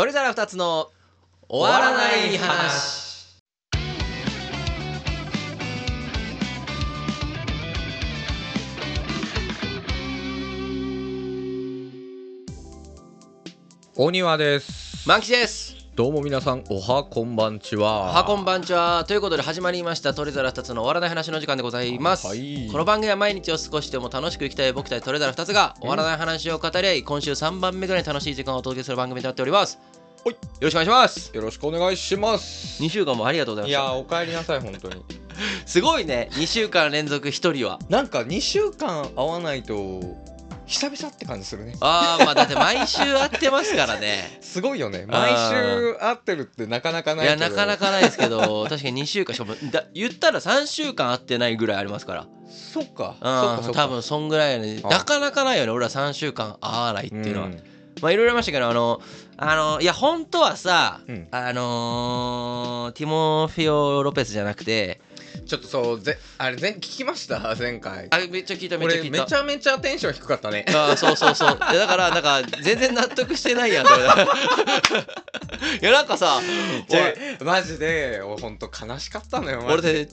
鳥皿二つの終わらない話。大庭です。満吉です。どうも皆さんおはこんばんちは。おはこんばんちは。ということで始まりました鳥皿二つの終わらない話の時間でございます、はい。この番組は毎日を少しでも楽しく生きたい僕たち鳥皿二つが終わらない話を語り合い今週3番目ぐらいに楽しい時間をお届けする番組となっておりますはい。よろしくお願いします。よろしくお願いします。2週間もありがとうございました。いやお帰りなさい本当に。すごいね。2週間連続1人は。なんか2週間会わないと久々って感じするね。ああまあだって毎週会ってますからね。すごいよね。毎週会ってるってなかなかないいやなかなかないですけど確かに2週間しかもだ言ったら3週間会ってないぐらいありますから。そっか。そっうんかそっか。多分そんぐらいやね。あなかなかないよね。俺は3週間会わないっていうのは、んまあいろいろありましたけどあのあのいや本当はさ、うん。あのーティモフィオ・ロペスじゃなくてちょっとそうぜあれ前聞きました？前回。あめっちゃ聞いためっちゃ聞いた。俺めちゃめちゃテンション低かったね。あーそうそうそういやだからなんか全然納得してないやんと思っていやなんかさじゃマジで俺ほんと悲しかったのよマ俺ジで。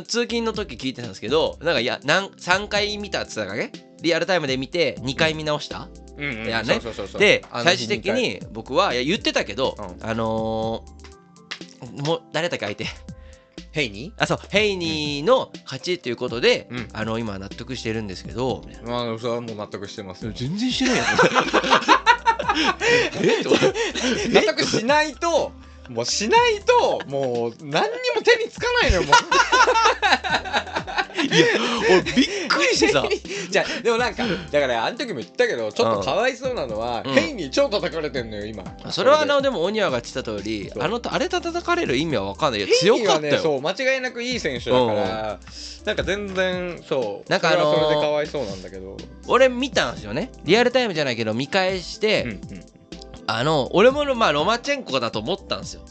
で通勤の時聞いてたんですけどなんかいやなん3回見たって言ってたかねリアルタイムで見て2回見直した、やね。そうそうそうそう。で最終的に僕はいや言ってたけど、うん。あのーもう誰だっけ相手？ヘイにあそうヘイニーの勝ちということで、うん。あの今納得してるんですけど。まあそれはもう納得してます。全然してないやん。納得しないともうしないともう何にも手につかないのよもう 俺びっくりしてさ。じゃあでもなんかだからあの時も言ったけどちょっとかわいそうなのは、うん。ヘイに超叩かれてんのよ今。それはあでので。もオニアが言ってた通りあのあれ叩かれる意味は分かんない。よ強かったよ、そう間違いなくいい選手だから、なんか全然そうなんかあのーそれはそれでかわいそうなんだけど、俺見たんですよね。リアルタイムじゃないけど見返して、うんうん。あの俺もまあロマチェンコだと思ったんですよ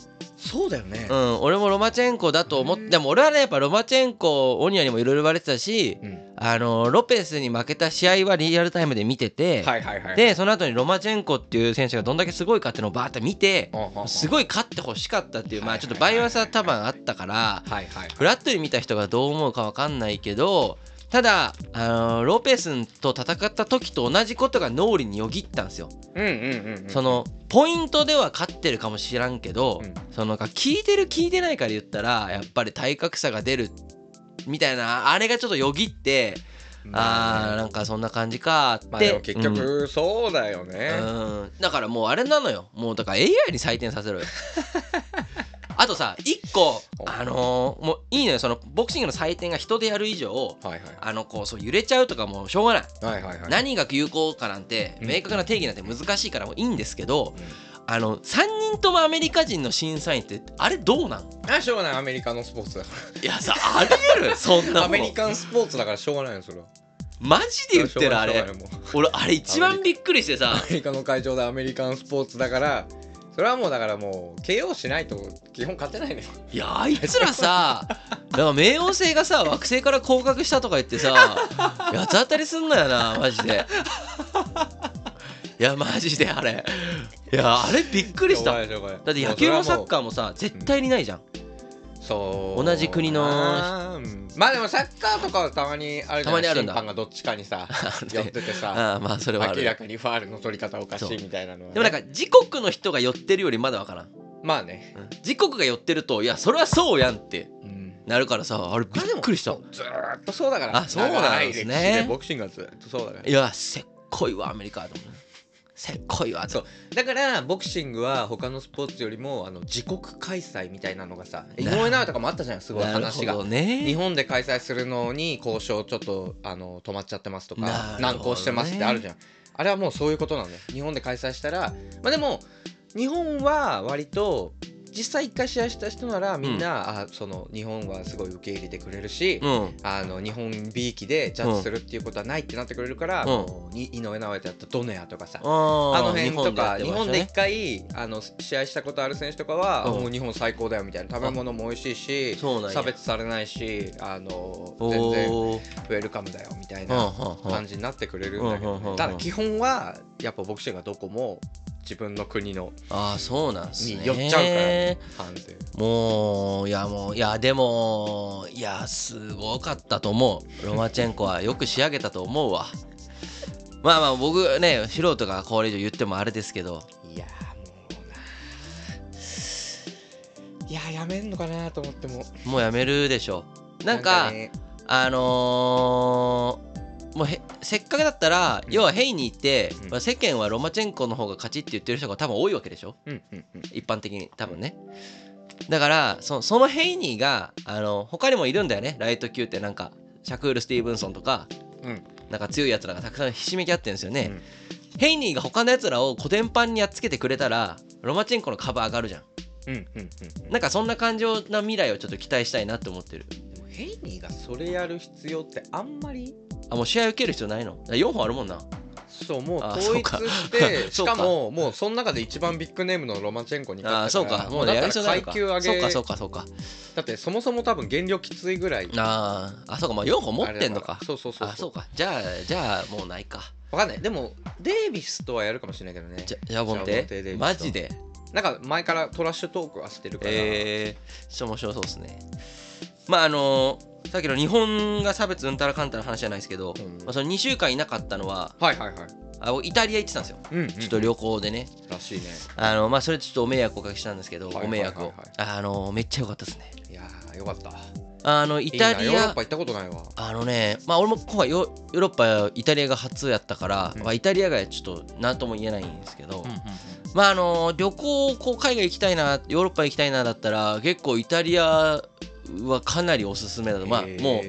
そうだよね。うん、俺もロマチェンコだと思ってでも俺はねやっぱロマチェンコオニアにもいろいろ言われてたしうん。あのロペスに負けた試合はリアルタイムで見てて、はいはいはいでその後にロマチェンコっていう選手がどんだけすごいかっていうのをバーッと見てすいごい勝ってほしかったっていうまあちょっとバイアスは多分あったからはいはいフラットに見た人がどう思うか分かんないけどただあのロペスと戦った時と同じことが脳裏によぎったんですよ。うんうんうんうん。そのポイントでは勝ってるかもしらんけど、うん。その聞いてる聞いてないから言ったらやっぱり体格差が出るみたいなあれがちょっとよぎって、あーなんかそんな感じかって、まあでも結局そうだようんね、うん。だからもうあれなのよ。もうだから AI に採点させろよ あとさ1個あのーもういいのよそのボクシングの採点が人でやる以上はいはい。あのこうそう揺れちゃうとかもうしょうがない。はいはいはい。何が有効かなんてうん。明確な定義なんて難しいからもういいんですけど、あの3人ともアメリカ人の審査員ってあれどうなん？あしょうがないアメリカのスポーツだかいやさありえる そんなアメリカンスポーツだからしょうがないよそれは。マジで言ってる？あれ俺あれ一番びっくりしてさ。アメリカの会場でアメリカンスポーツだからそれはもうだからもう KO しないと基本勝てないのよいやあいつらさなんか冥王星がさ惑星から降格したとか言ってさ八つ当たりすんのよなマジで。いやマジであれ。いやあれびっくりした。だって野球もサッカーもさ絶対にないじゃん。そう。同じ国のうん まあでもサッカーとかはたまにあるじゃんたまにあるんだ。審判がどっちかにさ 寄っててさああまあそれはある。明らかにファールの取り方おかしいみたいなのはね。でもなんか自国の人が寄ってるよりまだわからん、まあね。自国が寄ってるといやそれはそうやんってうん。なるからさあれびっくりした。まあでもずーっとそうだから。あそうなんですね。長い歴史でボクシングはずっとそうだから。いやせっこいわアメリカと思うせっこいわそう。だからボクシングは他のスポーツよりもあの自国開催みたいなのがさ井上尚弥とかもあったじゃんすごい話が。どね。日本で開催するのに交渉ちょっとあの止まっちゃってますとなるほどね。か難航してますってあるじゃん。あれはもうそういうことなんだよ。日本で開催したらまあでも日本は割と実際一回試合した人ならみんな、あその日本はすごい受け入れてくれるし、うん。あの日本 B 期でジャッジするっていうことはないってなってくれるから、井上尚弥とやったドネアとかさ、ああのー辺とか日日本本で一でやってましたね。回あの試合したことある選手とかは、うん。もう日本最高だよみたいな。食べ物も美味しいし差別されないしあの全然ウェルカムだよみたいうんな感じになってくれるんだけどただ基本はやっぱボクシングはどこも自分の国のああそうなんすね。に寄っちゃうからねファンってもういやもういやでもいやすごかったと思う。ロマチェンコはよく仕上げたと思うわ。まあまあ僕ね素人がこれ以上言ってもあれですけど。いやもうないややめんのかなと思っても。もうやめるでしょ。なんかね。あのーもうへせっかくだったら、うん。要はヘイに行って、うん。まあ世間はロマチェンコの方が勝ちって言ってる人が多分多いわけでしょ？うんうんうん。一般的に多分ね。だからそそのヘイニーがあの他にもいるんだよね。ライト級ってなんかシャクール・スティーブンソンとかうん。なんか強いやつらがたくさんひしめき合ってるんですよね、うん。ヘイニーが他のやつらをコテンパンにやっつけてくれたらロマチェンコの株上がるじゃん。うんうんうん。うんなんかそんな感情な未来をちょっと期待したいなって思ってる。ヘイニーがそれやる必要ってあんまり？あもう試合受ける必要ないの？4本あるもんな。そうもうあ統一して しかももうその中で一番ビッグネームのロマチェンコにあ勝ったからーそうか。もうねやる必要ないのか。階級上げそうかそうかそうか。だってそもそも多分減量きついぐらい。あーあそうか。まあ4本持ってんのか。そうそうそうあそうか。じゃあじゃあもうないか。わかんない。でもデイビスとはやるかもしれないけどね。じゃジャボンテマジで？なんか前からトラッシュトークはしてるから、えー、面白そうですね。まああのーさっきの日本が差別うんたらかんたらの話じゃないですけど、うん。まあ、その2週間いなかったのははいはいはい。あ僕イタリア行ってたんですよ。うん、うん、ちょっと旅行でね、らしいね。あのまあそれちょっとお迷惑をおかけしたんですけど、はいはいご迷惑を。はいはいあのめっちゃ良かったですね。いやーよかった。あのイタリアヨーロッパ行ったことないわ。あのねまあ俺も今回ヨヨーロッパイタリアが初やったから、うん。まあ、イタリアがちょっと何とも言えないんですけど、まああの旅行こう海外行きたいなヨーロッパ行きたいなだったら結構イタリアはかなりおすすめだとまあもう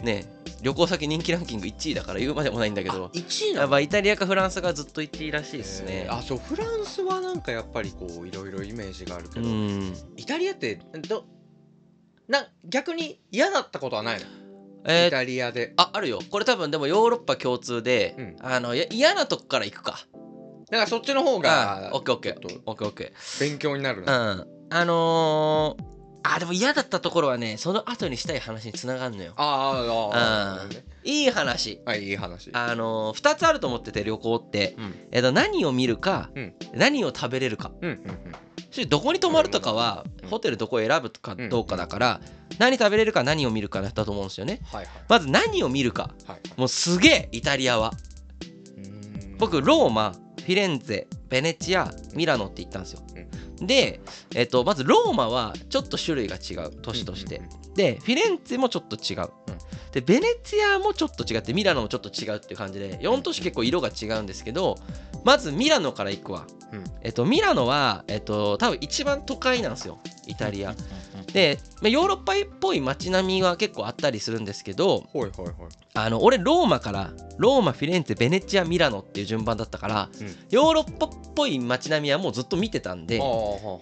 うね旅行先人気ランキング1位だから言うまでもないんだけど。1位なの？イタリアかフランスがずっと行っていいらしいですね。えー。あそうフランスはなんかやっぱりこういろいろイメージがあるけうど、ん。イタリアってどな逆に嫌だったことはないの、えーイタリアで。ああるよ。これ多分でもヨーロッパ共通で、うん。あのや嫌なとこから行くか。だからそっちの方があオッケーオッケー。オッケーオッケ勉強になるーな、うん。あのー、あでも嫌だったところはねその後にしたい話につながるのよ。あーあーうん。いい話。あいい話。あのー、2つあると思ってて旅行って、うん。えっと、何を見るか、うん。何を食べれるか。うんうんそしてどこに泊まるとかは、うんホテルどこを選ぶかどうかだから、何食べれるか何を見るかだったと思うんですよね。はいはい。まず何を見るか。はい。もうすげえイタリアは。僕ローマフィレンツェベネチアミラノって行ったんですよ、で、えっと、まずローマはちょっと種類が違う都市として、でフィレンツェもちょっと違う、でベネツィアもちょっと違ってミラノもちょっと違うっていう感じで4都市結構色が違うんですけどまずミラノから行くわ、うん。えっと、ミラノは、えっと、多分一番都会なんですよ。イタリア、でまあヨーロッパっぽい街並みは結構あったりするんですけどはいはいはい。あの俺ローマからローマフィレンツェベネチアミラノっていう順番だったからうん。ヨーロッパっぽい街並みはもうずっと見てたんで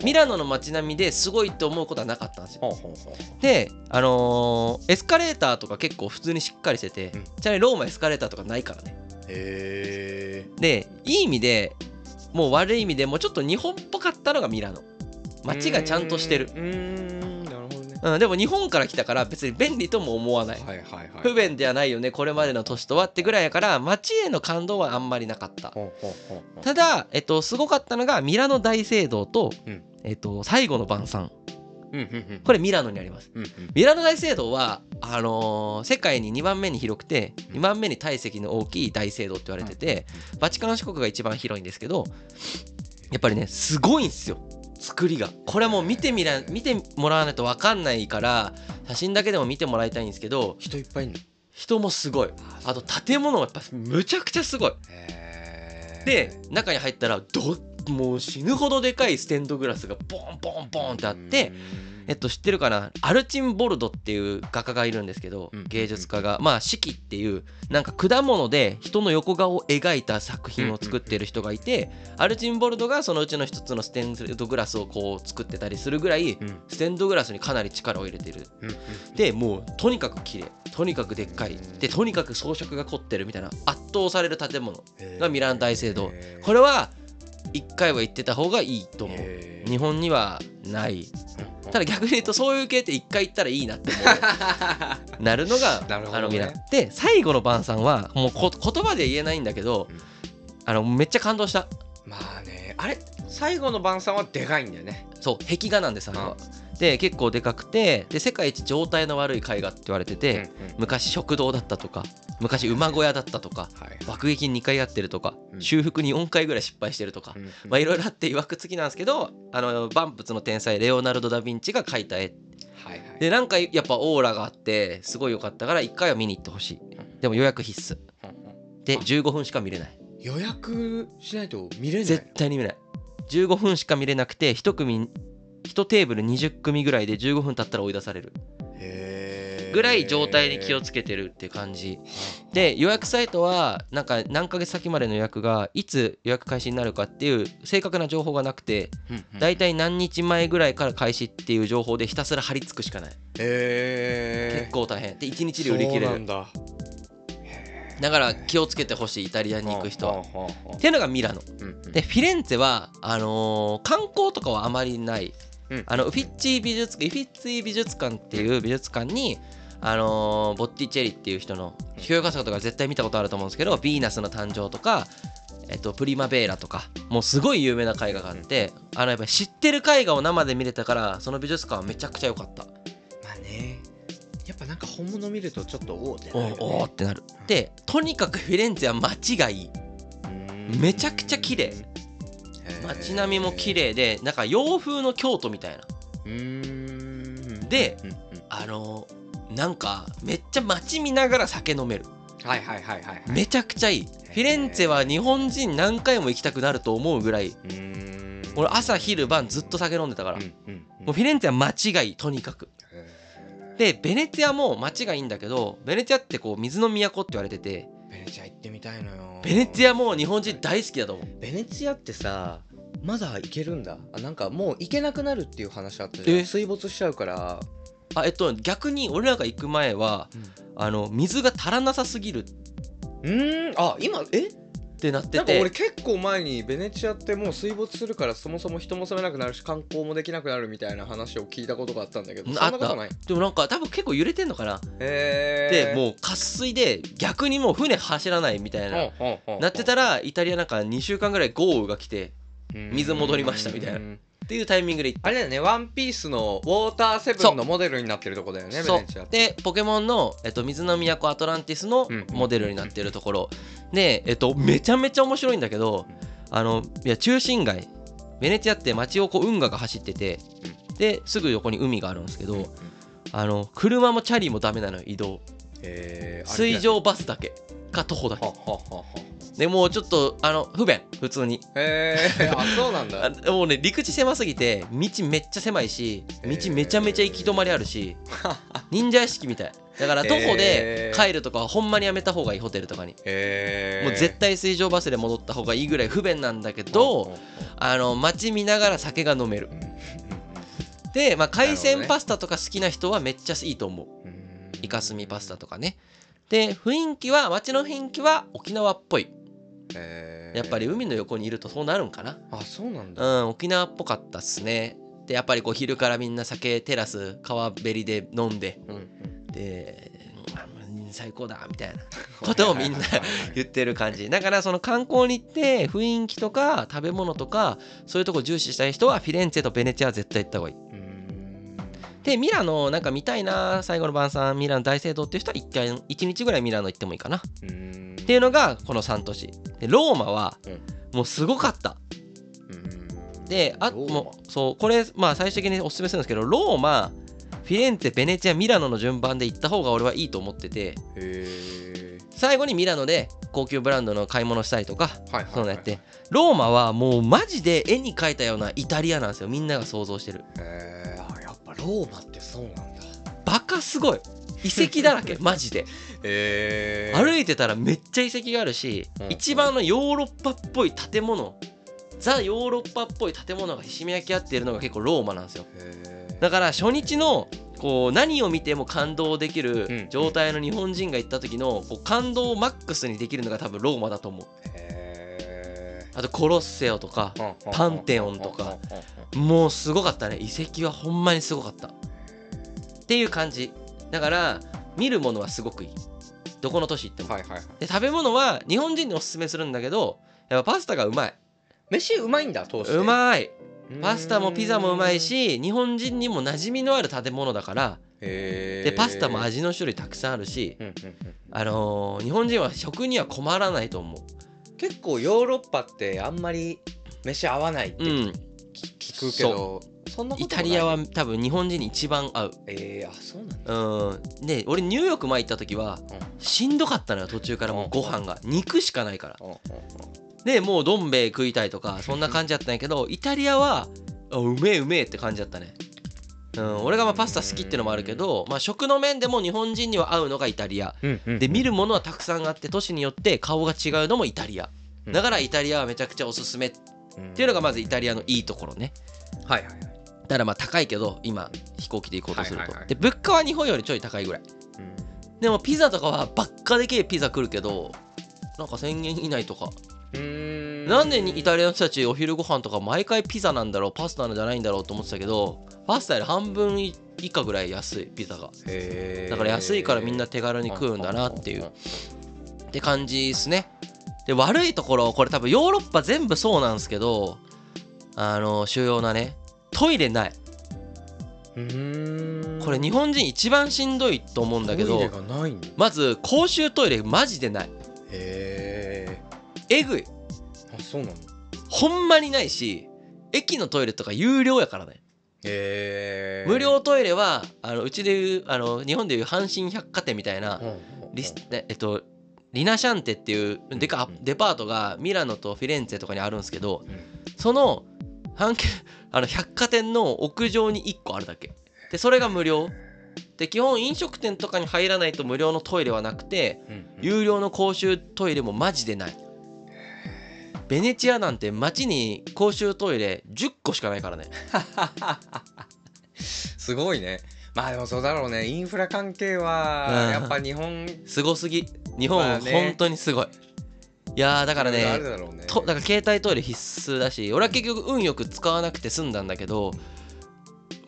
ミラノの街並みですごいと思うことはなかったんですよ。であのーエスカレーターとか結構普通にしっかりしてて、うん。ちなみにローマエスカレーターとかないからねへえでいい意味でもう悪い意味でもうちょっと日本っぽかったのがミラノ。街がちゃんとしてる。うーん。でも日本から来たから別に便利とも思わない。はいはいはい。不便ではないよねこれまでの年とはってぐらいやから街への感動はあんまりなかった。ただ、えっと、すごかったのがミラノ大聖堂と、うん。えっと、最後の晩餐うんうんうん。これミラノにあります。うんうん。ミラノ大聖堂はあのー世界に2番目に広くてうん。2番目に体積の大きい大聖堂って言われててバチカン四国が一番広いんですけどやっぱりねすごいんですよ。作りが。これもう見てみら見てもらわないと分かんないから写真だけでも見てもらいたいんですけど人いっぱいいんの？人もすごい。あと建物もやっぱむちゃくちゃすごい。で中に入ったらどもう死ぬほどでかいステンドグラスがボンボンボンってあってえっと、知ってるかな？アルチン・ボルドっていう画家がいるんですけどうん。芸術家が。まあ四季っていうなんか果物で人の横顔を描いた作品を作ってる人がいてアルチン・ボルドがそのうちの一つのステンドグラスをこう作ってたりするぐらいうん。ステンドグラスにかなり力を入れてる。でもうとにかく綺麗。とにかくでっかい。うん。でとにかく装飾が凝ってるみたいな圧倒される建物がミラン大聖堂。これは一回は行ってた方がいいと思う。日本にはない。ただ逆に言うとそういう系って一回行ったらいいなって思う。なるのがあのミラ。ンで最後の晩餐はもうこ言葉で言えないんだけど、うん。あのめっちゃ感動した。まあね。あれ？最後の晩餐はでかいんだよね。そう壁画なんですあれはで結構でかくてで世界一状態の悪い絵画って言われてて、うんうん。昔食堂だったとか昔馬小屋だったとかはい爆撃2回やってるとか、うん。修復に4回ぐらい失敗してるとか、うんうん。まあいろいろあって曰くつきなんですけどあの万物の天才レオナルド・ダ・ヴィンチが描いた絵。はいはい。でなんかやっぱオーラがあってすごい良かったから1回は見に行ってほしい。でも予約必須。で15分しか見れない。予約しないと見れない絶対に見れない。15分しか見れなくて1組1テーブル20組ぐらいで15分経ったら追い出される。ぐらい状態に気をつけてるって感じ。で予約サイトはなんか何ヶ月先までの予約がいつ予約開始になるかっていう正確な情報がなくてうんうんだいたい何日前ぐらいから開始っていう情報でひたすら張り付くしかない。結構大変。で1日で売り切れる。だ。だから気をつけてほしいイタリアに行く人は。っていうのがミラノ。でフィレンツェはあのー観光とかはあまりない、うん。あのウフィッチ美術ウフィッツィ美術館っていう美術館にあのーボッティチェリっていう人の清川さんとか絶対見たことあると思うんですけど「ヴィーナスの誕生」とか「えっと、プリマベーラ」とかもうすごい有名な絵画があってあのやっぱり知ってる絵画を生で見れたからその美術館はめちゃくちゃ良かった。まあね。やっぱなんか本物見るとちょっとおおっておなるよね。おーってなる。でとにかくフィレンツェは街がいい。めちゃくちゃ綺麗街並みも綺麗でなんか洋風の京都みたいな。であのなんかめっちゃ街見ながら酒飲める。はいはいはいはいはい。めちゃくちゃいい。フィレンツェは日本人何回も行きたくなると思うぐらい俺朝昼晩ずっと酒飲んでたから。うんもうフィレンツェは街がいいとにかく。へでベネツィアも街がいいんだけどベネツィアってこう水の都って言われててーベネチア行ってみたいのよ。ベネツィアも日本人大好きだと思う。ベネツィアってさまだ行けるんだ？あなんかもう行けなくなるっていう話あったじゃん。え？水没しちゃうから。あえっと逆に俺らが行く前はあの水が足らなさすぎる。っうーん。あ今え？てなってなんか俺て結構前にベネチアってもう水没するからそもそも人も住めなくなるし観光もできなくなるみたいな話を聞いたことがあったんだけどうんそんなことない？でもなんか多分結構揺れてんのかな？へえでもう渇水で逆にもう船走らないみたいな。なってたらイタリアなんか2週間ぐらい豪雨が来て水戻りましたみたいな。うん。っていうタイミングであれだよね。ワンピースのウォーターセブンのモデルになってるとこだよねたそう。ベネチアって。でポケモンの、えっと、水の都アトランティスのうんモデルになってるところ。で、えっと、めちゃめちゃ面白いんだけどあのいや中心街。ベネチアって街をこう運河が走っててですぐ横に海があるんですけどあの車もチャリもダメなのよ移動。水上バスだけ。か徒歩だはけでもうちょっとあの不便普通に。へえあそうなんだ。あもうね陸地狭すぎて道めっちゃ狭いし道めちゃめちゃ行き止まりあるし 忍者屋敷みたい。だから徒歩で帰るとかはほんまにやめた方がいいホテルとかに。もう絶対水上バスで戻った方がいいぐらい不便なんだけどあの街見ながら酒が飲める。で、まあ、海鮮パスタとか好きな人はめっちゃいいと思う。イカスミパスタとかね。で雰囲気は街の雰囲気は沖縄っぽいやっぱり海の横にいるとそうなるんかな。あそうなんだ。うん沖縄っぽかったっすね。でやっぱりこう昼からみんな酒テラス川べりで飲んで。うんでうん最高だみたいな。ことをみんな 言ってる感じ。だからその観光に行って雰囲気とか食べ物とかそういうとこ重視したい人はフィレンツェとベネチアは絶対行った方がいい。うん。でミラノなんか見たいな最後の晩餐。ミラノ大聖堂っていう人は1回1日ぐらいミラノ行ってもいいかな。っうん。ていうのがこの3都市でローマはうん。もうすごかった。うん。であもうそうこれまあ最終的におすすめするんですけどローマフィレンツェベネチアミラノの順番で行った方が俺はいいと思ってて最後にミラノで高級ブランドの買い物したりとかそうやって。ローマはもうマジで絵に描いたようなイタリアなんですよ。みんなが想像してる。へえあやっぱローマってそうなんだ。バカすごい遺跡だらけ マジで。へえ歩いてたらめっちゃ遺跡があるしうん。一番のヨーロッパっぽい建物ザ・ヨーロッパっぽい建物がひしめ焼き合っているのが結構ローマなんですよ。だから初日のこう何を見ても感動できうん。る状態の日本人が行った時のこう感動をマックスにできるのが多分ローマだと思う。へあとコロッセオとかえパンテオンとか。もうすごかったね。遺跡はほんまにすごかった。っていう感じだから見るものはすごくいい。どこの都市行っても。はいはいはい。で食べ物は日本人におすすめするんだけどやっぱパスタがうまい。飯うまいんだ通して。うまい。うん。パスタもピザもうまいし日本人にも馴染みのある建物だから。へでパスタも味の種類たくさんあるしうんうんうんあのー日本人は食には困らないと思う。結構ヨーロッパってあんまり飯合わないってうん。聞くけど、そんなこともない。イタリアは多分日本人に一番合う。えー、あそうなんだ。うん。で俺ニューヨーク前行った時はうん。しんどかったのよ途中から。もうご飯が。肉しかないから。うんうん。でもうどん兵衛食いたいとかそんな感じだったんやけどイタリアはあうめえうめえって感じだったね。うん、俺がまあパスタ好きってのもあるけど、まあ、食の面でも日本人には合うのがイタリア。うんうんで見るものはたくさんあって都市によって顔が違うのもイタリア。うん。だからイタリアはめちゃくちゃおすすめっていうのがまずイタリアのいいところね。はいはいはい、だからまあ高いけど今飛行機で行こうとすると、で物価は日本よりちょい高いぐらい。でもピザとかはばっかでけえピザ来るけどなんか1000円以内とか。うん、なんでイタリアの人たちお昼ご飯とか毎回ピザなんだろうパスタなんじゃないんだろうと思ってたけどパスタより半分以下ぐらい安いピザが。だから安いからみんな手軽に食うんだなっていう。って感じですね。で悪いところこれ多分ヨーロッパ全部そうなんですけどあの主要なねトイレない。これ日本人一番しんどいと思うんだけどまず公衆トイレマジでない。へえぐい。えあそうなの？ほんまにないし駅のトイレとか有料やからね。へえ無料トイレはあのうちでいうあの日本でいう阪神百貨店みたいなリスねえっとリナシャンテっていうでかうん。デパートがミラノとフィレンツェとかにあるんですけどうん。その阪急あの百貨店の屋上に1個あるだけ。でそれが無料。で基本飲食店とかに入らないと無料のトイレはなくてうん有料の公衆トイレもマジでない。ベネチアなんて街に公衆トイレ10個しかないからね。すごいね。まあでもそうだろうね。インフラ関係はうん。やっぱ日本すごすぎ。日本まあね。本当にすごいいやーだからあね。とだから携帯トイレ必須だし俺は結局運よく使わなくて済んだんだけど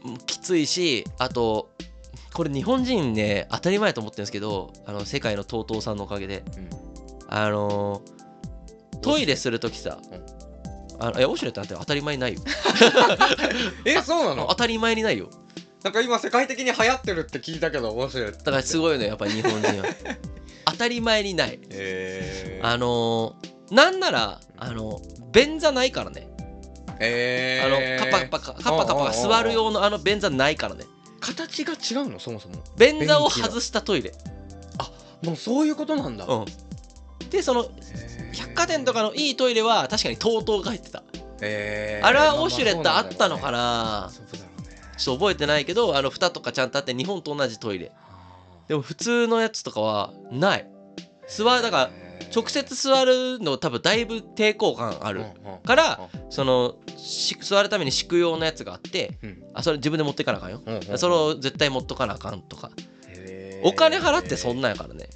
うんきついしあとこれ日本人ね当たり前と思ってるんですけどあの世界の TOTO さんのおかげで。うん。あのートイレする時さ、あのいやオシュレってなんて当たり前にないよ。えそうなの？当たり前にないよ。なんか今世界的に流行ってるって聞いたけど面白いだからすごいのよやっぱ日本人は 当たり前にない。へあのーなんならあの便座ないからね。えあのカッパカパカッパカパ座る用のあの便座ないからね。形が違うの？そもそも。便座を外したトイレ。もうそういうことなんだ。うん。でその百貨店とかのいいトイレは確かに TOTO が入ってた。えー。あれはオシュレットあったのかな。そうだろうね。ちょっと覚えてないけどあの蓋とかちゃんとあって日本と同じトイレでも普通のやつとかはない。座るだから直接座るの多分だいぶ抵抗感ある。からそのし座るために敷く用のやつがあってあそれ自分で持っていかなあかんよ。それを絶対持っとかなあかんとか。お金払ってそんなんやからね。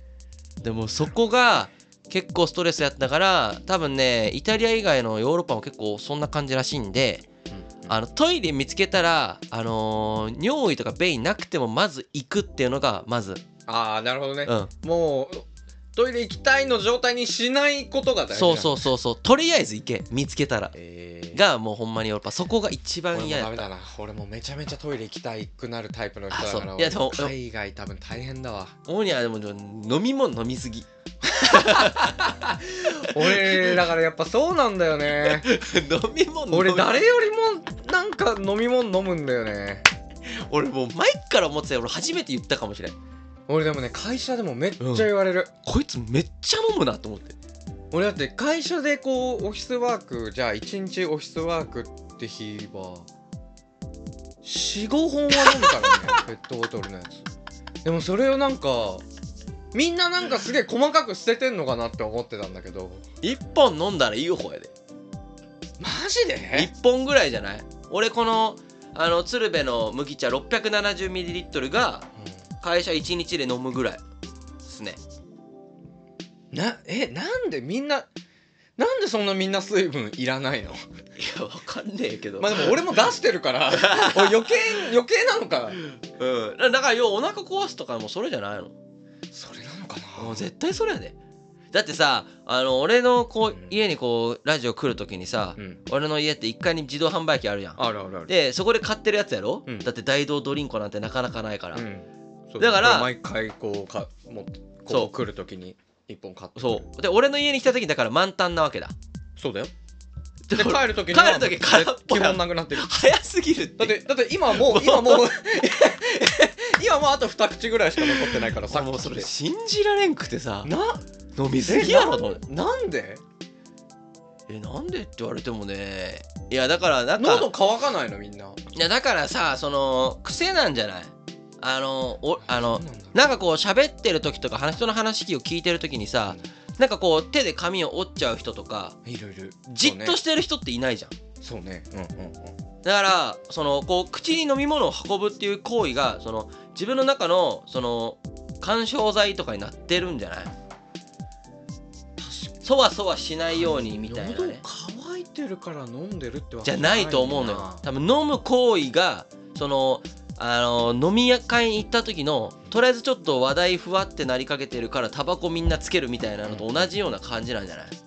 でもそこが結構ストレスやったから多分ねイタリア以外のヨーロッパも結構そんな感じらしいんであのトイレ見つけたら、あのー尿意とか便意なくてもまず行くっていうのがまず、ああなるほどね。うん、もうトイレ行きたいの状態にしないことが大事そうそううそうそう。とりあえず行け。見つけたら。えー。がもうほんまにヨーロッパそこが一俺も番嫌やった。ダメだな。俺もめちゃめちゃトイレ行きたいくなるタイプの人だあからそう。いやでも俺海外多分大変だわ。オーニャでも飲み物飲みすぎ 俺だからやっぱそうなんだよね。飲み物俺誰よりもなんか飲み物飲むんだよね。俺もう前っから思ってたよ。俺初めて言ったかもしれん。俺でもね会社でもめっちゃ言われる、こいつめっちゃ飲むなと思って。俺だって会社でこうオフィスワークじゃあ1日オフィスワークって日は45本は飲むからね。ペットボトルのやつ。でもそれをなんかみんななんかすげえ細かく捨ててんのかなって思ってたんだけど。1本飲んだらいい方やで。マジで？1本ぐらいじゃない？俺このあの鶴瓶の麦茶 670ml が会社1日で飲むぐらいですね。なえなんでみんななんでそんなみんな水分いらないの？いやわかんねえけど。まあでも俺も出してるから 俺余計余計なのか。うん。だから要はお腹壊すとかもそれじゃないの？それなのかもう絶対それやで。だってさあの俺のこううん。家にこうラジオ来る時にさ、うん。俺の家って1階に自動販売機あるやん。あるあるある。でそこで買ってるやつやろ、うん。だって大道ドリンクなんてなかなかないから、うん。だから毎回こうか持ってそう。こう来る時に一本買って。そう。で俺の家に来た時だから満タンなわけだ。そうだよでで帰る時に帰る時空っぽ基本なくなってる。早すぎるって。だってだって今もう今もう 今もうあと二口ぐらいしか残ってないから さもうそれ信じられんくてさな飲みすぎやろとななんで？えなんでって言われてもねいやだからなんか喉乾かないのみんな。いやだからさその癖なんじゃない？あのおあのなんかこう喋ってる時とか人の話を聞いてる時にさなんかこう手で髪を折っちゃう人とかいるいるじっとしてる人っていないじゃん。そうね。そうんうんうんだからそのこう口に飲み物を運ぶっていう行為がその自分の中のその干渉剤とかになってるんじゃない？そわそわしないようにみたいな喉ね乾いてるから飲んでるってわけじゃないと思うのよ。な多分飲む行為がそのあの飲み屋会に行った時のとりあえずちょっと話題ふわってなりかけてるからタバコみんなつけるみたいなのと同じような感じなんじゃない？確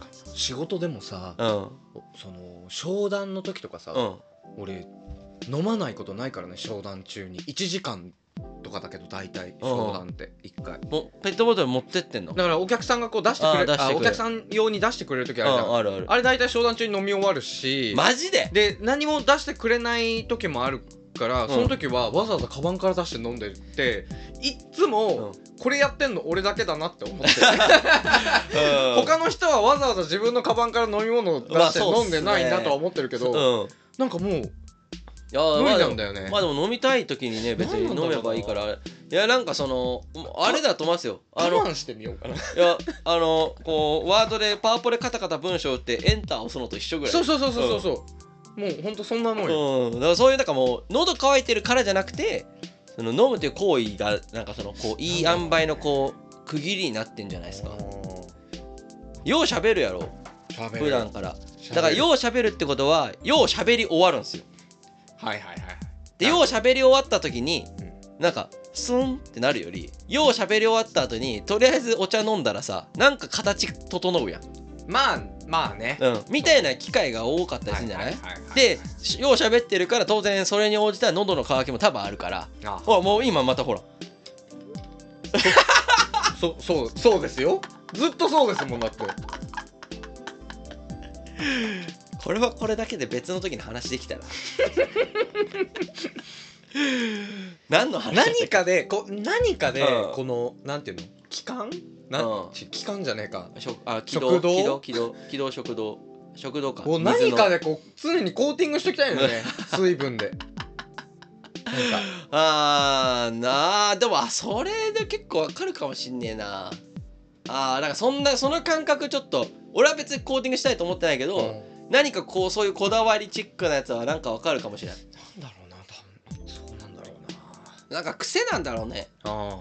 かに。仕事でもさうん。その商談の時とかさうん。俺飲まないことないからね商談中に。1時間とかだけど大体商談って1回。もうペットボトル持ってってんの？だからお客さんがこう出してくれあー出してくれ。るあお客さん用に出してくれる時あるじゃん。ああるある。あれ大体商談中に飲み終わるしマジで？で何も出してくれない時もあるから、ん。その時はわざわざカバンから出して飲んでっていっつも、これやってんの俺だけだなって思って。他の人はわざわざ自分のカバンから飲み物を出して飲んでないなとは思ってるけど、うん。なんかもういや無理なんだよね、まあでも飲みたい時にね別に飲めばいいから。いやなんかそのあれだと思いますよ。あのしてみようかな。いやあのこうワードでパワポでカタカタ文章打ってエンター押すのと一緒ぐらい。そうそうそうそうそう。そう、もうほんとそんなもんよ、うん、だからそういうなんかもう喉乾いてるからじゃなくてその飲むという行為がなんかそのこういい塩梅のこう区切りになってんじゃないですか。よう喋るやろ。普段から。だからよう喋るってことはよう喋り終わるんですよ。はいはいはい。でよう喋り終わった時にうん。なんかスンってなるよりよう喋り終わった後にとりあえずお茶飲んだらさなんか形整うやん、まあまあね。うん、みたいな機会が多かったりするんじゃない,、でよう喋ってるから当然それに応じた喉の渇きも多分あるから。あほらもう今またほら。そそうそうですよ。ずっとそうですもんだって。これはこれだけで別の時に話できたら。何の話何かでこ何かでうん。このなんていうの？気管なうん。ち気管じゃねえか。食あ気道食堂？気道気道食堂。食堂か。こう何かでこう常にコーティングしておきたいのよね。水分で。なんか。あーなあでもあそれで結構わかるかもしんねえな。あーなんかそんなその感覚ちょっと俺は別にコーティングしたいと思ってないけど、うん。何かこうそういうこだわりチックなやつはなんかわかるかもしれないなんだろうな多分。そうなんだろうな。んか癖なんだろうね。なあ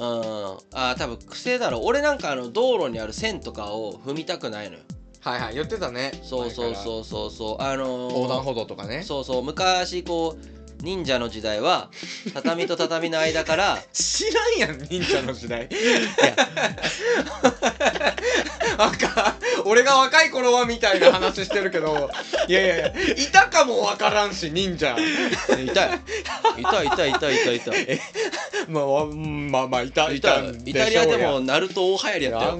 うん。あー多分癖だろ。う俺なんかあの道路にある線とかを踏みたくないのよ。あはいはい言ってたね。そうそうそうそうそう。あのー横断歩道とかね。そうそう昔こう忍者の時代は 畳と畳の間から知らんやん忍者の時代。いやなんか俺が若い頃はみたいな話してるけどいやいやいやいたかもわからんし忍者。痛い。痛い痛い痛い痛い痛いまあわうんまあまあいたいたんイタリアでもナルト大流行りやったよ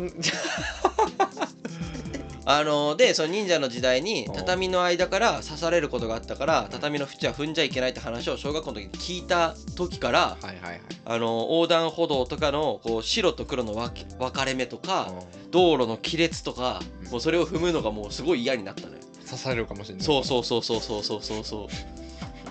あのでその忍者の時代にうん。畳の間から刺されることがあったから畳の縁は踏んじゃいけないって話を小学校の時に聞いた時からあの横断歩道とかのこう白と黒の分かれ目とかうん。道路の亀裂とかうん。もうそれを踏むのがもうすごい嫌になったのよ。刺されるかもしれない。そうそうそうそうそうそうそう。そう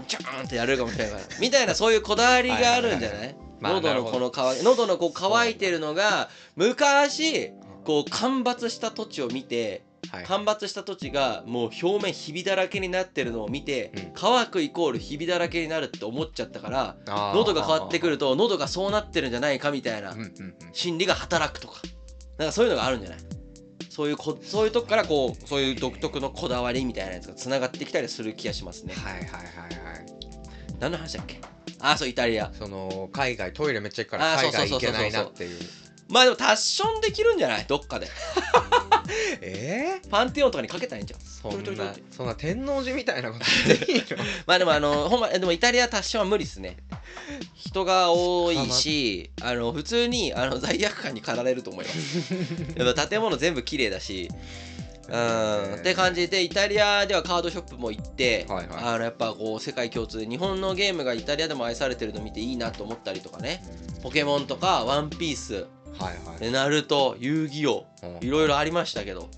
ジャーンってやれるかもしれないから。みたいなそういうこだわりがあるんじゃない？まあ喉のこの乾喉のこう乾いてるのが昔こう干ばつした土地を見てはい。干ばつした土地がもう表面ひびだらけになってるのを見て、うん。乾くイコールひびだらけになるって思っちゃったからあー。喉が変わってくると喉がそうなってるんじゃないかみたいなうんうんうん。心理が働くとか。なんかそういうのがあるんじゃない？そういうこそういうとこからこうそういう独特のこだわりみたいなやつがつながってきたりする気がしますね。はいはいはいはい。何の話だっけ？あそうイタリア。その海外トイレめっちゃ行くからあー海外行けそうそうそうそうないなっていうまあでもタッションできるんじゃない？どっかで。えパンテオンとかにかけたらいいんじゃんそんなそんな天王寺みたいなことでいいの？まあでもあのほんまでもイタリアタッションは無理っすね。人が多いし あの普通にあの罪悪感に駆られると思います。建物全部綺麗だし。うんって感じでイタリアではカードショップも行って、はいはい。あのやっぱこう世界共通で日本のゲームがイタリアでも愛されてるの見ていいなと思ったりとかね。ポケモンとかワンピースはいはい。でナルト遊戯王うん。いろいろありましたけど。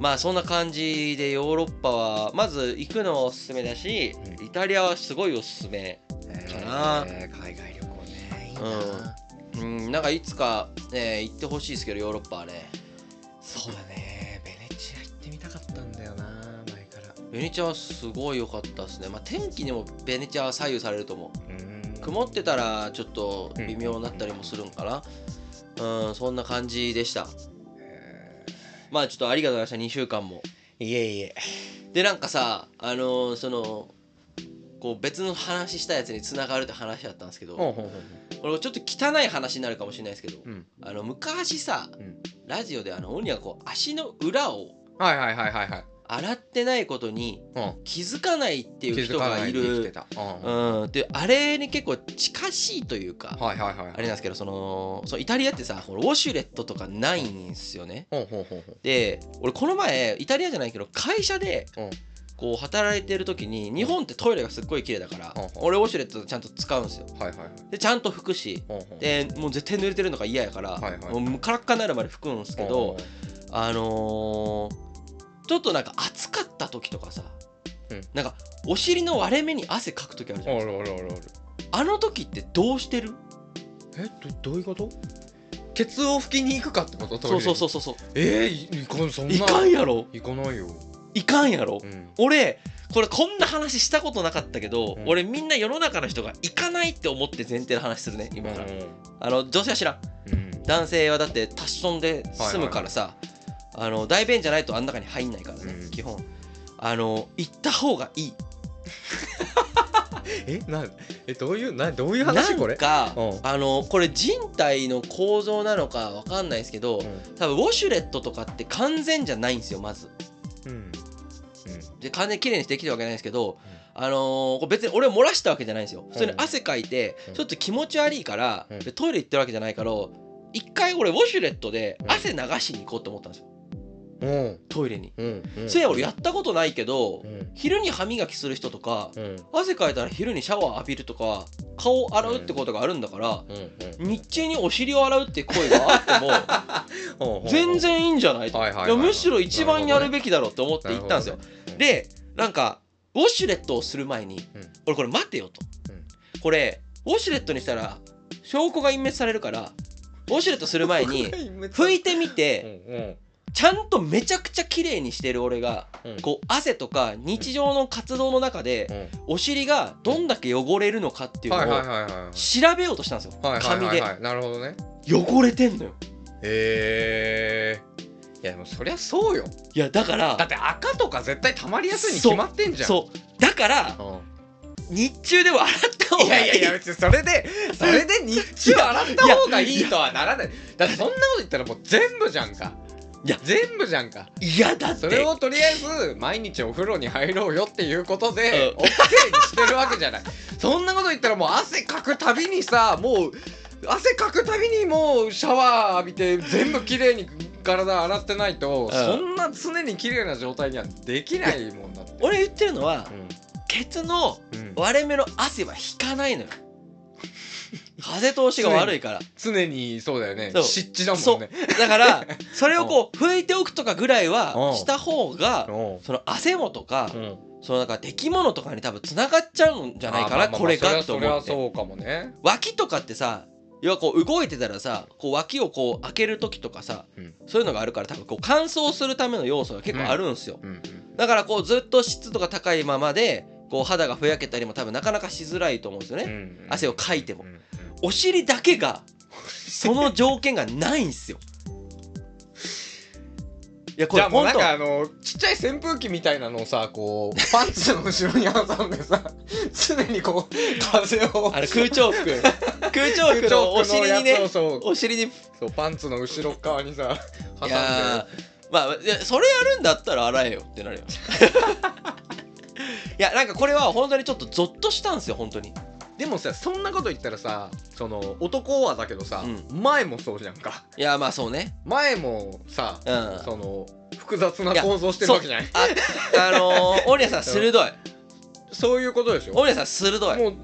まあそんな感じでヨーロッパはまず行くのはおすすめだし、うん。イタリアはすごいおすすめかな。えー海外旅行ねいいな、うん。うんなんかいつか、ね、行ってほしいですけどヨーロッパはね。そうだね。ベネチア行ってみたかったんだよな前から。ベネチアはすごい良かったですね。まあ天気にもベネチアは左右されると思う。うん。曇ってたらちょっと微妙になったりもするんかな。うんそんな感じでした。えまあちょっとありがとうございました2週間も。ーいえいえ。でなんかさあのーそのこう別の話したやつにつながるって話だったんですけど、これちょっと汚い話になるかもしれないですけど、うん。あの昔さ、うん。ラジオであのオニがこう足の裏をはいはいはいはいはい洗ってないことにうん。気づかないっていう人がいる。うん。うん。であれに結構近しいというか、はいはいはいあれなんですけどそのそのイタリアってさウォシュレットとかないんですよね。で俺この前イタリアじゃないけど会社でうん。こう働いてる時に日本ってトイレがすっごい綺麗だからうん俺ウォシュレットちゃんと使うんですよ。でちゃんと拭くしでもう絶対濡れてるのが嫌やから、もうカラッカになるまで拭くんですけど、あのーちょっとなんか暑かった時とかさ、うん。なんかお尻の割れ目に汗かく時あるじゃん。あるあるあるある。あの時ってどうしてる？えどどういうこと？ケツを拭きに行くかってこと？そうそううそうそうそう。えー、いいかんそんな。いかんやろ？行かないよ。いかんやろ、うん。俺これこんな話したことなかったけど、うん。俺みんな世の中の人が行かないって思って前提の話するね今から、あの女性は知らん。うん。男性はだってタッションで住むからさ、あの大便じゃないとあん中に入んないからね、うん。基本。あの行った方がいい。え？なえどういうなどういう話これ？かうん。あのこれ人体の構造なのかわかんないですけど多分ウォシュレットとかって完全じゃないんですよまず。うん。うん。で完全に綺麗にしてきてるわけじゃないですけど、あのー別に俺漏らしたわけじゃないんですよ。普通に汗かいてうん。ちょっと気持ち悪いから、うん。でトイレ行ってるわけじゃないから一回俺ウォシュレットでうん汗流しに行こうと思ったんですよ。うんトイレに。せや俺やったことないけどうん。昼に歯磨きする人とかうん。汗かいたら昼にシャワー浴びるとか顔を洗うってことがあるんだからうん日中にお尻を洗うって行為があっても うん全然いいんじゃないと。むしろ一番やるべきだろうって思って行ったんですよ。でなんかウォシュレットをする前に、うん。俺これ待てよと、うん。これウォシュレットにしたら証拠が隠滅されるからウォシュレットする前に拭いてみうてちゃんとめちゃくちゃ綺麗にしてる俺がうん。こう汗とか日常の活動の中でうん。お尻がどんだけ汚れるのかっていうのを調べようとしたんですよ。紙で。なるほどね。汚れてんのよ。へえいやでもそりゃそうよ。いやだからだって赤とか絶対溜まりやすいに決まってんじゃん。そうだからうん。日中でも洗った方いがい。いやいやいや別にそれでそれで日中洗った方がいいとはならない。だってそんなこと言ったらもう全部じゃんかいや全部じゃんか。いやだって。それをとりあえず毎日お風呂に入ろうよっていうことでうん。OK にしてるわけじゃない。そんなこと言ったらもう汗かくたびにさもう汗かくたびにもうシャワー浴びて全部きれいに体洗ってないと、ん。そんな常に綺麗な状態にはできないもんだって。俺言ってるのはうケツの割れ目の汗は引かないのよ風通しが悪いから。常にそうだよね。そう。湿地だもんね。だから それをこう拭いておくとかぐらいはうん。した方がうん。その汗もとかうん。そのなんか出来物とかに多分つながっちゃうんじゃないかなこれがと思って。そうかもね。脇とかってさ要はこう動いてたらさこう脇をこう開ける時とかさうん。そういうのがあるから多分こう乾燥するための要素が結構あるんですよ。うん。うん。だからこうずっと湿度が高いままでこう肌がふやけたりも多分なかなかしづらいと思うんですよね、うん。汗をかいても。うんうんお尻だけがその条件がないんすよ。いやこれじゃあもうなん本当かあのちっちゃい扇風機みたいなのをさこうパンツの後ろに挟んでさ常にこう風を。あの空調服。空調服のお尻にねそうそう。お尻に。そうパンツの後ろ側にさ挟んで。いやーまあいやそれやるんだったら洗えよってなるよ。いやなんかこれは本当にちょっとゾッとしたんですよ本当にでもさそんなこと言ったらさその男はだけどさ、う前もそうじゃんか。いやまあそうね。前もさうん。その複雑な構造してるわけじゃない。ああのー、オリアさん鋭い。そういうことでしょ？オリアさん鋭い。もう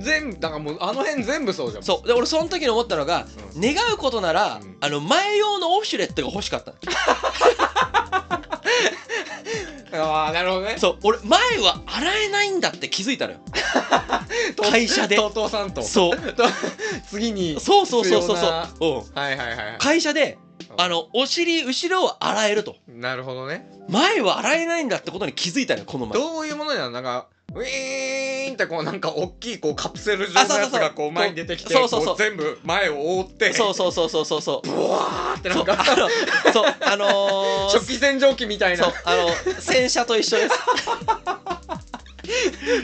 全部だからもうあの辺全部そうじゃん。そう。で俺その時に思ったのが、う願うことなら、うん。あの前用のオフシュレットが欲しかったの ああなるほどね。そう俺前は洗えないんだって気づいたのよ。会社で。TOTO さんと。そう。と 次にそうそうそうそうそう、うん、はいはいはいはい。会社であのお尻後ろを洗えると。なるほどね。前は洗えないんだってことに気づいたのよこの前。どういうものなの？なんかウィーンってこうなんか大きいこうカプセル状のやつがこう前に出てきてそうそうそう。全部前を覆ってそうそうそうそうそうそう。ブワーってなそうんか。あのそうあのー、食器洗浄機みたいな。そうあの洗車と一緒です。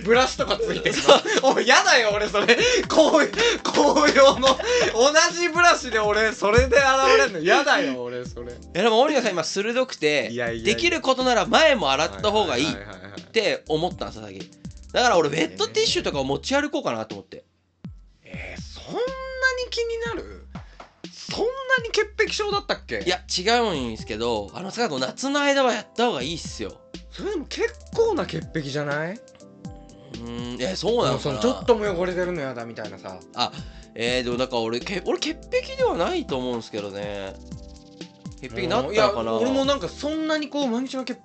ブラシとかついてるのおいやだよ俺それ。紅紅葉の同じブラシで俺それで現れんの。やだよ俺それ。いやでも織野さん今鋭くていやいやいや。できることなら前も洗った方がいい。って思ったんですよ最近だから俺ウェットティッシュとかを持ち歩こうかなと思って。えー、そんなに気になる？そんなに潔癖症だったっけ？いや違うんですけどあのさ夏の間はやった方がいいっすよ。それでも結構な潔癖じゃない？うーんえそうなのかな。ちょっとも汚れてるのやだみたいなさ。えー、でもだから俺け俺潔癖ではないと思うんですけどね潔癖になったのか俺もなんかそんなにこう毎日が潔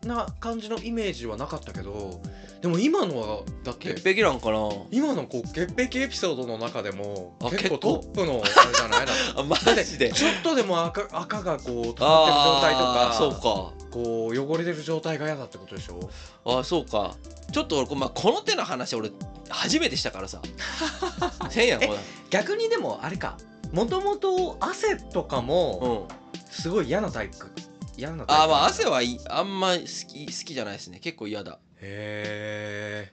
癖な感じのイメージはなかったけどでも今のはだって潔癖なんかな。今のこう潔癖エピソードの中でもあ結構トップのあれじゃない？だ マジで？ちょっとでも赤赤がこう溜まってる状態とかそうか。こう汚れてる状態が嫌だってことでしょ？あそうか。ちょっと俺こ,、まあ、この手の話俺初めてしたからさ。せんやんこ逆にでもあれか。もともと汗とかれもうんすごい嫌なタイプ。嫌なタイプ。あーまあ汗はいい。あんま好き好きじゃないですね。結構嫌だ。へえ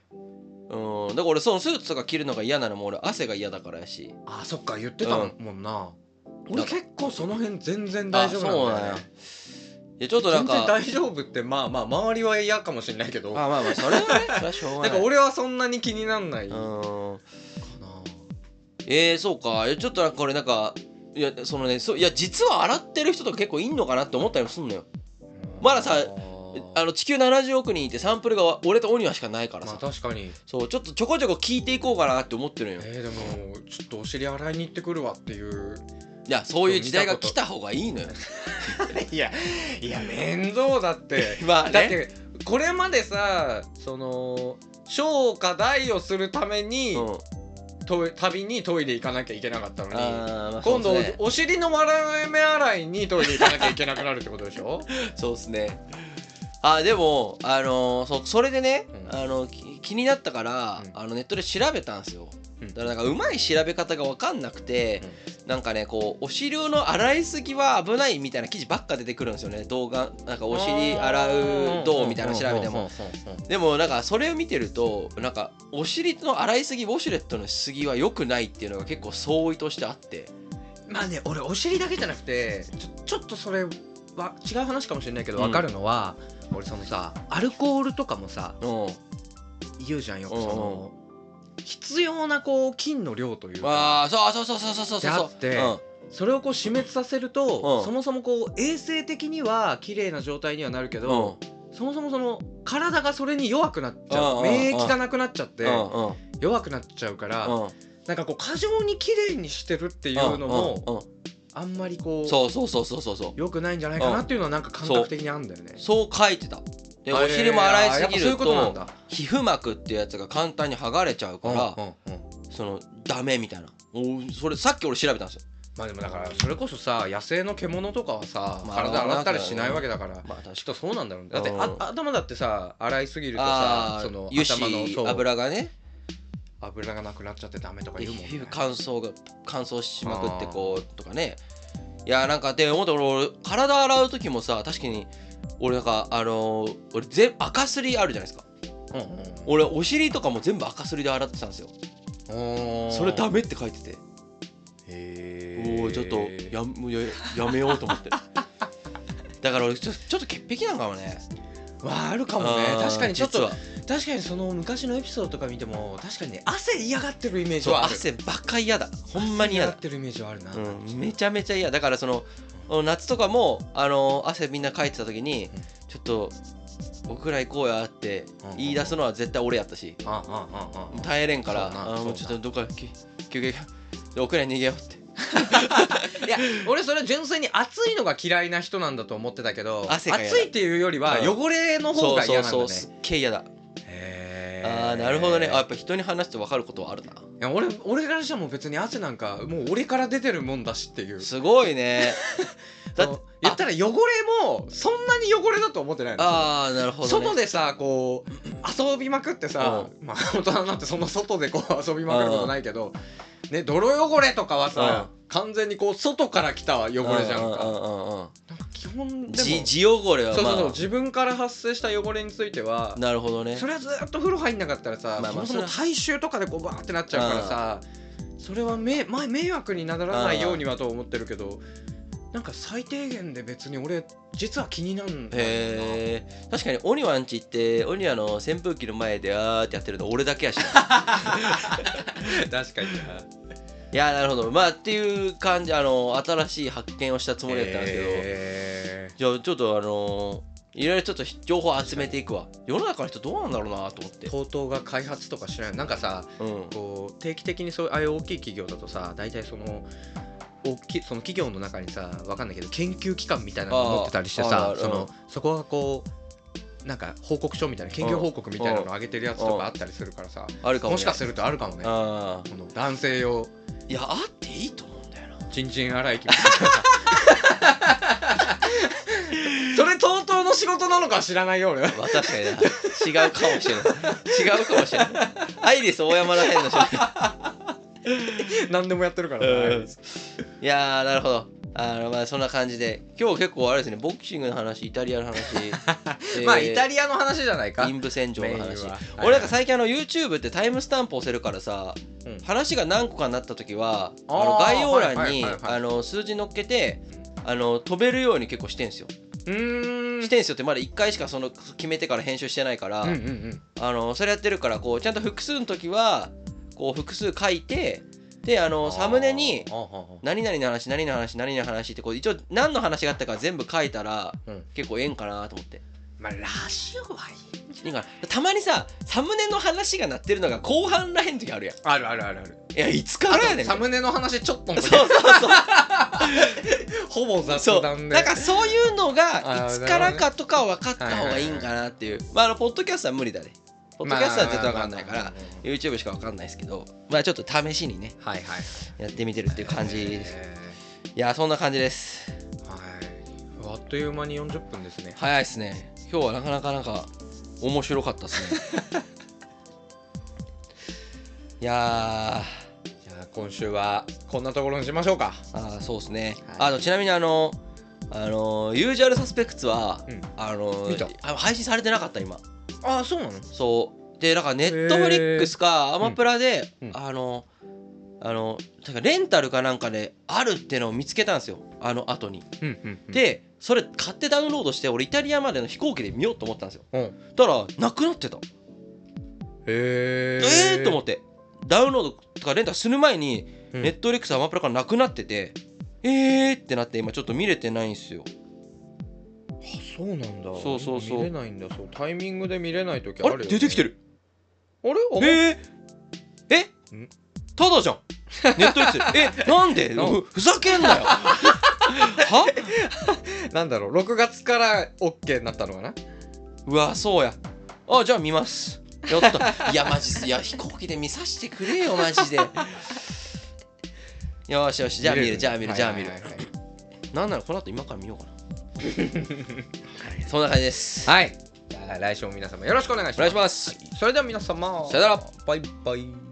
うん。だから俺そのスーツとか着るのが嫌なのも俺汗が嫌だからやし。あそっか言ってたうんもんな、なん。俺か結構その辺全然大丈夫なんだよね。いやちょっとなん全然か大丈夫ってまあまあ周りは嫌かもしれないけど。あまあまあそれはね。それはしょうがない。なんか俺はそんなに気になんないかな。うん。えー、そうか。ちょっとなんかこれなんかいやそのねそういや実は洗ってる人とか結構いんのかなって思ったりもすんのよ。まださあの地球70億人いてサンプルが俺とオニワしかないからまさ、あ確かに。そうちょっとちょこちょこ聞いていこうかなって思ってるんよ。えー、でもちょっとお尻洗いに行ってくるわっていう。いやそういう時代が来た方がいいのよ。いやいや面倒だって。まあね。だってこれまでさその小か大をするために、うん旅にトイレ行かなきゃいけなかったのにまあ今度、お尻の笑目洗いにトイレ行かなきゃいけなくなるってことでしょ？そうっすね。あでもあのーそそれでね、うん。あのき気になったから、うん。あのネットで調べたんですよ、うんだからなんかうまい調べ方が分かんなくて、なんかねこうお尻の洗いすぎは危ないみたいな記事ばっか出てくるんですよね。動画なんかお尻洗うどうみたいなの調べても。でもなんかそれを見てるとなんかお尻の洗いすぎウォシュレットのしすぎは良くないっていうのが結構相違としてあって。まあね俺お尻だけじゃなくてちょちょっとそれは違う話かもしれないけどうん。分かるのは、俺そのさアルコールとかもさうん。言うじゃんよ。その必要なこう菌の量というか。ああそうそうそうそうそうそう。そうであってうん。それをこう死滅させると、うん。そもそもこう衛生的には綺麗な状態にはなるけど、そもそもその体がそれに弱くなっちゃう、免疫がなくなっちゃって、弱くなっちゃうから、うん。なんかこう過剰に綺麗にしてるっていうのも、あんまりこうそうそうそうそうそうそう。良くないんじゃないかなっていうのはなんか感覚的にあるんだよね。そう書いてたであお尻も洗いすぎるうこと。皮膚膜っていうやつが簡単に剥がれちゃうからうんうんうん。そのダメみたいな。おそれさっき俺調べたんですよ。まあでもだからそれこそさ野生の獣とかはさ、まあ体洗ったりしないわけだから、まあ確きっとそうなんだろうね。だって、頭だってさ洗いすぎるとあさそのの油がね。油がなくなっちゃってダメとかで言うもん、ね、皮膚乾燥が乾燥しまくってこうとかね。いやなんかで思った俺俺体洗う時もさ確かに俺なんかあのー俺全赤すりあるじゃないですか。うんうん俺お尻とかも全部赤すりで洗ってたんですよ。それダメって書いてて。へおもうちょっとやもうややめようと思って。だから俺ちょちょっと潔癖なのかもね。まああるかもね。確かにちょっと確かにその昔のエピソードとか見ても確かにね汗嫌がってるイメージはある。汗ばっか嫌だ。ほんまに嫌だ。ってるイメージはあるな、うん、めちゃめちゃ嫌。だからその夏とかもあの汗みんなかいてた時に、うんちょっと僕ら行こうやってうん。言い出すのは絶対俺やったし、耐えれんからあのもうちょっとどっかき休憩奥らに逃げようって。いや俺それは純粋に暑いのが嫌いな人なんだと思ってたけど暑いっていうよりはうん。汚れの方が嫌なんだね。そうそうそう。すっげえ嫌だ。へあーなるほどね。あやっぱ人に話して分かることはあるな。いや俺俺からしても別に汗なんかもう俺から出てるもんだしっていう。すごいね。だそう言ったら汚れもそんなに汚れだと思ってないの。ああなるほど、ね、外でさこう遊びまくってさ、まあ大人になってその外でこう遊びまくることないけど、ね、泥汚れとかはさ、完全にこう外から来た汚れじゃんか,、基本でも地地汚れはまあそうそうそう自分から発生した汚れについてはなるほどね。それはずっと風呂入んなかったらさ、まあまあそもそも体臭とかでこうバーってなっちゃうからさそれはめ、まあ、迷惑にならないようにはと思ってるけどなんか最低限で別に俺実は気になんだよ確かにオニワンチってオニワの扇風機の前であーってやってるの俺だけやし 確かにないやなるほど。まあっていう感じあの新しい発見をしたつもりだったんですけど、へじゃあちょっとあのいろいろちょっと情報集めていくわ。世の中の人どうなんだろうなと思って。ー TOTO が開発とかしないなんかさうん。こう定期的にそうああいう大きい企業だとさ大体その大きその企業の中にさわかんないけど研究機関みたいなのを持ってたりしてさるそのそこがこうなんか報告書みたいな研究報告みたいなのを上げてるやつとかあったりするからさあるかも、しかするとあるかもね。この男性用いやあっていいと思うんだよな。チンチン洗い機みたいなそれ TOTO の仕事なのかは知らないよ俺は。まあ確かにな。違うかもしれない。違うかもしれない。アイリス大山らへんの人 何でもやってるからうん。ねいやーなるほどあのまあそんな感じで。今日結構あれですねボクシングの話イタリアの話。まあイタリリアの話じゃないか。陰部洗浄のメイン話は俺なんか最近あの YouTube ってタイムスタンプ押せるからさ、うん。話が何個かになった時はあの概要欄にはいはいはいはい。あの数字乗っけてあの飛べるように結構してんすよ。うーん。してんすよってまだ1回しかその決めてから編集してないから、うんうんうん。あのそれやってるからこうちゃんと複数の時はこう複数書いてであのサムネに何々の話何々の話何々の話ってこう一応何の話があったか全部書いたらうん。結構ええんかなと思って。まあラジオはいいんじい？いかな。たまにさサムネの話が鳴ってるのが後半らへんの時あるやん。ゃあるあるあるある。いやいつからやねん。サムネの話ちょっとそうそうそう。ほぼ雑そう談で。だからそういうのがいつからかとかは分かった方がいいんかなっていう。まああのポッドキャストは無理だねポッドキャストは絶対分かんないから YouTube しか分かんないですけどまあちょっと試しにねはいはい。やってみてるっていう感じです。えいやそんな感じです。ーはい。あっという間に40分ですね。早いですね。今日はなかなかなんか面白かったですね。いや今週はこんなところにしましょうか。ーあーそうですね、はい。あとちなみにあのあのユージュアルサスペクツは、うん。あのあ配信されてなかった今ああそうなの？そう。でなんかネットフリックスかアマプラで、うん。あのあのてかレンタルかなんかであるってのを見つけたんですよ。あの後に、うんうんうん。でそれ買ってダウンロードして俺イタリアまでの飛行機で見ようと思ったんですよ。うん。たらなくなってた。へええー、と思って。ダウンロードとかレンタルする前に、うん。ネットフリックスアマプラからなくなっててえーってなって今ちょっと見れてないんですよ。あそうなんだ。そうそうそう。見れないんだ。そう。タイミングで見れない時ああるよ、ね、れ？出てきてる。あれ？あえ？ー、え？ん？ただじゃん。ネットフリックスえ？なんで？なふふざけんなよ。は？なんだろう。6月から OK になったのかな？うわそうや。あじゃあ見ます。やった。いやマジいや飛行機で見させてくれよマジで。よしよしじゃあ見るじゃあ見るじゃあ見る。はいはいはい。なんならこの後今から見ようかな そんな感じです。はい。来週も皆様よろしくお願いします。お願いします。それでは皆様。さよなら。バイバイ